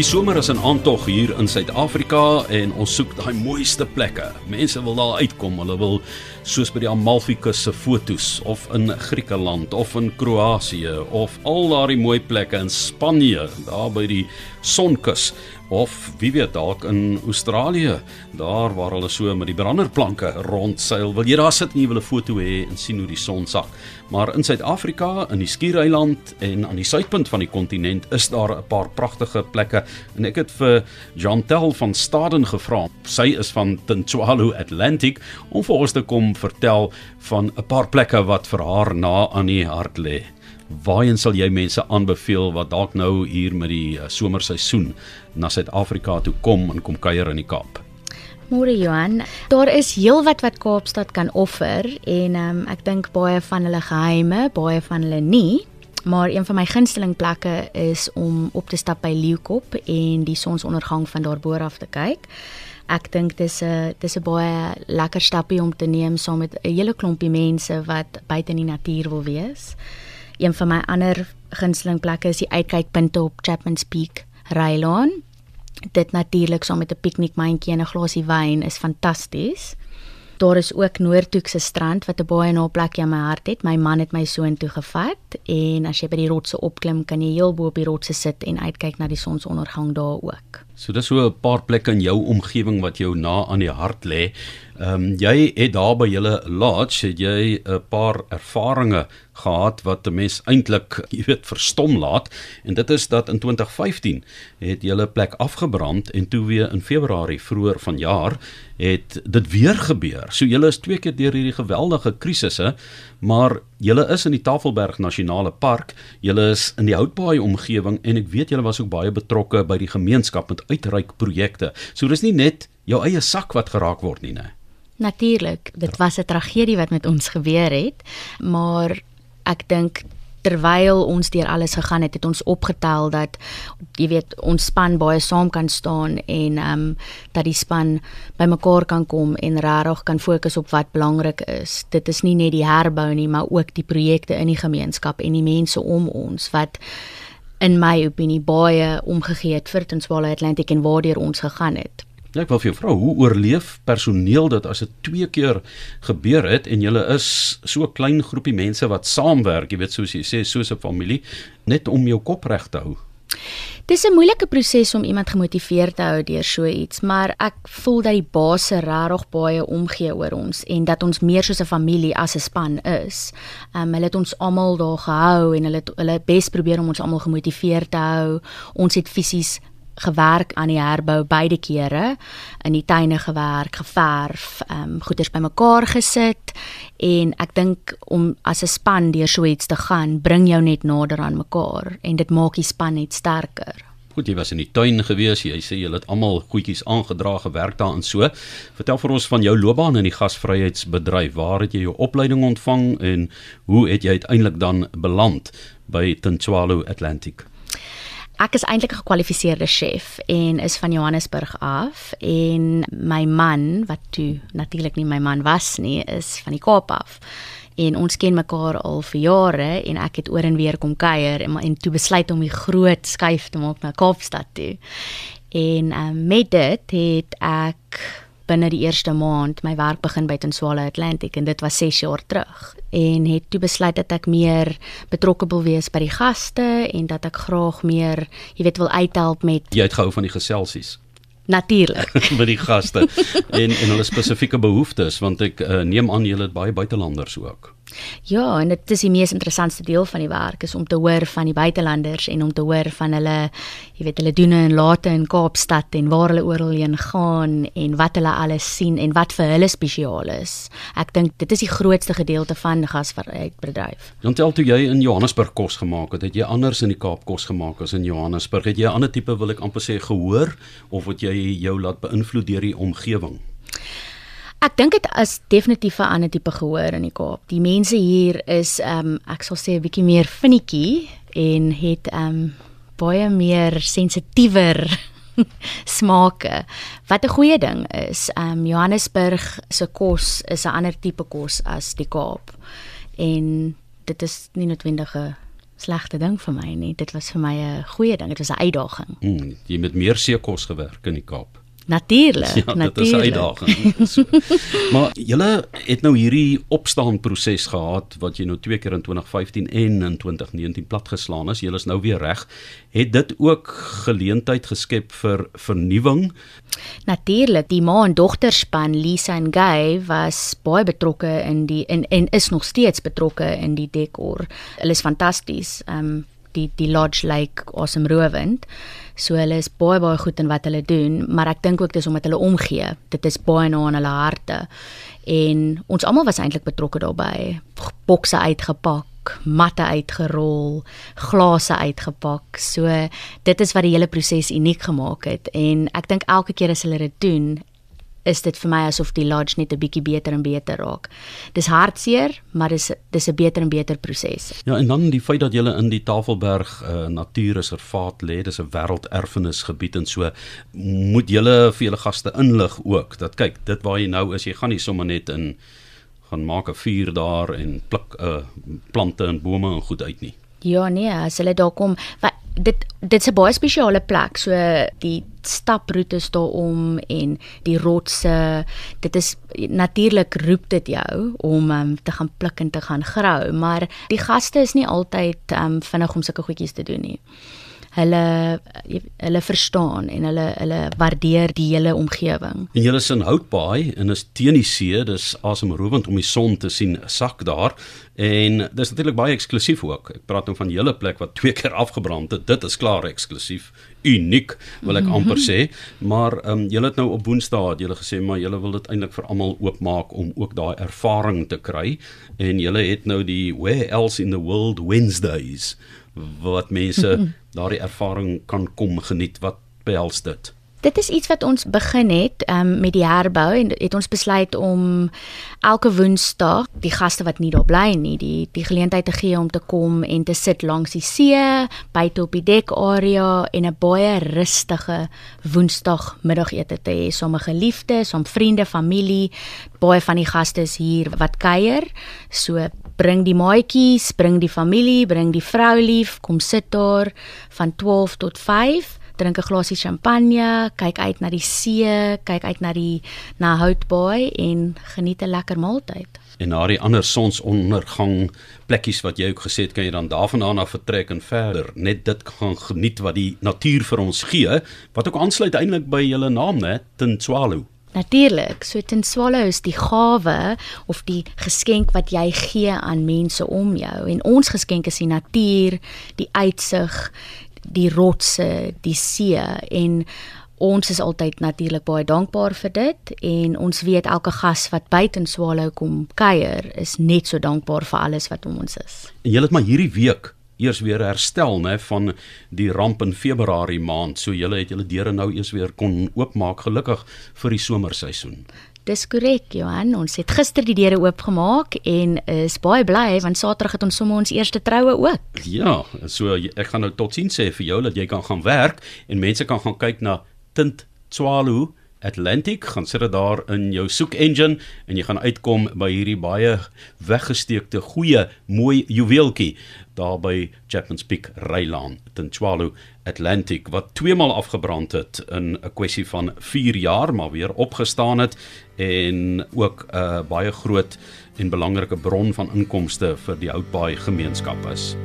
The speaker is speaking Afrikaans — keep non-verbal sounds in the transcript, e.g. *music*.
Die somer is in aantog hier in Suid-Afrika en ons soek daai mooiste plekke. Mense wil daar uitkom. Hulle wil soos by die Amalfi-kus se fotos of in Griekeland of in Kroasie of al daardie mooi plekke in Spanje, daar by die sonkus of wie weet dalk in Australië, daar waar hulle so met die branderplanke rondseil. Wil jy daar sit en jy wil 'n foto hê en sien hoe die son sak? Maar in Suid-Afrika, in die Skiereiland en aan die suidpunt van die kontinent is daar 'n paar pragtige plekke en ek het vir Jantel van Staden gevra. Sy is van Tintswalo Atlantic om vir ons te kom vertel van 'n paar plekke wat vir haar na aan die hart lê. Waarheen sal jy mense aanbeveel wat dalk nou hier met die uh, somerseisoen na Suid-Afrika toe kom en kom kuier in die Kaap? Môre Johan, daar is heelwat wat Kaapstad kan offer en um, ek dink baie van hulle geheime, baie van hulle nie. Maar een van my gunsteling plekke is om op te stap by Leeukop en die sonsondergang van daarbo af te kyk. Ek dink dis 'n dis 'n baie lekker stappie om te neem saam met 'n hele klompie mense wat buite in die natuur wil wees. Een van my ander gunsteling plekke is die uitkykpunte op Chapman's Peak, Railaan. Dit natuurlik saam met 'n piknikmandjie en 'n glasie wyn is fantasties. Daar is ook Noordhoekse strand wat 'n baie na plekjie in my hart het. My man het my soontoe gevat en as jy by die rotse opklim, kan jy heel bo op die rotse sit en uitkyk na die sonsondergang daar ook. So dis so 'n paar plekke in jou omgewing wat jou na aan die hart lê. Ehm um, jy het daar by julle lodge het jy 'n paar ervarings gehad wat 'n mens eintlik, *laughs* jy weet, verstom laat en dit is dat in 2015 het julle plek afgebrand en toe weer in Februarie vroeër vanjaar het dit weer gebeur. So julle is twee keer deur hierdie geweldige krisisse, maar julle is in die Tafelberg Nasionale Park, julle is in die Houtbaai omgewing en ek weet julle was ook baie betrokke by die gemeenskap met uitreik projekte. So dis nie net jou eie sak wat geraak word nie, né? Natuurlik, dit was 'n tragedie wat met ons gebeur het, maar ek dink terwyl ons deur alles gegaan het, het ons opgetel dat jy weet ons span baie saam kan staan en ehm um, dat die span bymekaar kan kom en regtig kan fokus op wat belangrik is. Dit is nie net die herbou nie, maar ook die projekte in die gemeenskap en die mense om ons wat in my opinie baie omgegee het vir Tenswala Atlantic en waardeur ons gegaan het. Ja, ek wil vir jou vra, hoe oorleef personeel dit as dit twee keer gebeur het en julle is so 'n klein groepie mense wat saamwerk, jy weet soos jy sê, soos 'n familie, net om jou kop reg te hou? Dis 'n moeilike proses om iemand gemotiveerd te hou deur so iets, maar ek voel dat die baas regtig baie omgee oor ons en dat ons meer soos 'n familie as 'n span is. Ehm um, hulle het ons almal daar gehou en hulle het hulle bes probeer om ons almal gemotiveerd te hou. Ons het fisies gewerk aan die herbou beide kere in die tuine gewerk, geverf, ehm um, goeders bymekaar gesit en ek dink om as 'n span deur so iets te gaan, bring jou net nader aan mekaar en dit maak die span net sterker. Goed, jy was in die tuin gewees. Jy sê jy het almal goedjies aangedra, gewerk daarin so. Vertel vir ons van jou loopbaan in die gasvryheidsbedryf. Waar het jy jou opleiding ontvang en hoe het jy uiteindelik dan beland by Tintswalo Atlantic? Ek is eintlik 'n gekwalifiseerde chef en is van Johannesburg af en my man wat toe natuurlik nie my man was nie, is van die Kaap af. En ons ken mekaar al vir jare en ek het oor en weer kom kuier en, en toe besluit om die groot skuif te maak na Kaapstad toe. En um, met dit het ek binne die eerste maand my werk begin by Tenswala Atlantic en dit was 6 jaar terug en het toe besluit dat ek meer betrokke wil wees by die gaste en dat ek graag meer, jy weet, wil uithelp met Jy het gehou van die geselsies. Natuurlik. *laughs* by die gaste en en hulle spesifieke behoeftes want ek uh, neem aan julle het baie buitelanders ook. Ja, en dit is die mees interessantste deel van die werk is om te hoor van die buitelanders en om te hoor van hulle, jy weet, hulle doen en late in Kaapstad en waar hulle oral heen gaan en wat hulle alles sien en wat vir hulle spesiaal is. Ek dink dit is die grootste gedeelte van gasvryheidsbedryf. Jantel toe jy in Johannesburg kos gemaak het, het jy anders in die Kaap kos gemaak as in Johannesburg? Het jy 'n ander tipe wil ek amper sê gehoor of het jy jou laat beïnvloed deur die omgewing? Ek dink dit is definitief 'n ander tipe gehoor in die Kaap. Die mense hier is ehm um, ek sal sê 'n bietjie meer finnetjie en het ehm um, baie meer sensitiewer *laughs* smake. Wat 'n goeie ding is, ehm um, Johannesburg se kos is 'n ander tipe kos as die Kaap. En dit is nie noodwendig 'n slegte ding vir my nie. Dit was vir my 'n goeie ding. Dit was 'n uitdaging. Mm, jy het met meer seekos gewerk in die Kaap. Natuurlik, Ja, natuurlik. dit is 'n uitdaging. So. maar julle het nou hierdie opstaanproses gehad wat jy nou twee keer in 2015 en in 2019 platgeslaan is. Julle is nou weer reg. Het dit ook geleentheid geskep vir vernuwing? Natuurlik, die ma en dogter span Lisa en Guy was baie betrokke in die en en is nog steeds betrokke in die dekor. Hulle is fantasties. Ehm um, die die lodge lyk like asemrowend. So hulle is baie baie goed in wat hulle doen, maar ek dink ook dis omdat hulle omgee. Dit is baie na in hulle harte. En ons almal was eintlik betrokke daarbey. Bokse uitgepak, matte uitgerol, glase uitgepak. So dit is wat die hele proses uniek gemaak het en ek dink elke keer as hulle dit doen, is dit vir my asof die lodge net 'n bietjie beter en beter raak. Dis hartseer, maar dis dis 'n beter en beter proses. Ja, en dan die feit dat jy in die Tafelberg uh, Natuurreservaat lê, dis 'n wêrelderfenisgebied en so moet jy vir julle gaste inlig ook dat kyk, dit waar jy nou is, jy gaan nie sommer net in gaan maak 'n vuur daar en pluk uh, plante en bome en goed uit nie. Ja nee, as hulle daar kom, wat dit dit's 'n baie spesiale plek. So die staproetes daarom en die rotse, dit is natuurlik roep dit jou om um, te gaan pluk en te gaan grou, maar die gaste is nie altyd um, vinnig om sulke goedjies te doen nie. Hulle hulle verstaan en hulle hulle waardeer die hele omgewing. En julle is in Houtbaai en is teen die see, dis asemrowend om die son te sien sak daar en dis natuurlik baie eksklusief ook. Ek praat nou van julle plek wat twee keer afgebrand het. Dit is klaar eksklusief, uniek wil ek amper *laughs* sê. Maar ehm um, julle het nou op Woensdae het julle gesê maar julle wil dit eintlik vir almal oopmaak om ook daai ervaring te kry en julle het nou die Where Else in the World Wednesdays wat mense *laughs* daardie ervaring kan kom geniet. Wat behels dit? Dit is iets wat ons begin het um, met die herbou en het ons besluit om elke Woensdag die gaste wat nie daar bly nie, die die geleentheid te gee om te kom en te sit langs die see, buite op die dekarea en 'n baie rustige Woensdag middagete te hê saam met geliefdes, saam vriende, familie. Baie van die gaste is hier wat kuier. So bring die maatjies, bring die familie, bring die vrou lief, kom sit daar van 12 tot 5 drink 'n glasie champagne, kyk uit na die see, kyk uit na die na Houtbaai en geniet 'n lekker maaltyd. En na die ander sonsondergang plekkies wat jy ook gesê het, kan jy dan daarvandaan af vertrek en verder net dit gaan geniet wat die natuur vir ons gee, wat ook aansluit eintlik by julle naam, né, Tintswalo. Natuurlik, so Tintswalo is die gawe of die geskenk wat jy gee aan mense om jou en ons geskenk is die natuur, die uitsig, die rotse, die see en ons is altyd natuurlik baie dankbaar vir dit en ons weet elke gas wat buite in Swallow kom kuier is net so dankbaar vir alles wat om ons is. En julle het maar hierdie week eers weer herstel nê van die ramp in Februarie maand. So julle het julle deure nou eers weer kon oopmaak gelukkig vir die somerseisoen. Dis korrek, Johan. Ons het gister die deure oopgemaak en is baie bly want Saterdag het ons sommer ons eerste troue ook. Ja, so ek gaan nou totsiens sê vir jou dat jy kan gaan werk en mense kan gaan kyk na Tint Swalo Atlantic gaan sit dit daar in jou soek engine en jy gaan uitkom by hierdie baie weggesteekte goeie mooi juweeltjie daar by Chapman's Peak Rylaan Tinchwalo Atlantic wat twee maal afgebrand het in 'n kwessie van 4 jaar maar weer opgestaan het en ook 'n uh, baie groot en belangrike bron van inkomste vir die Houtbaai gemeenskap is.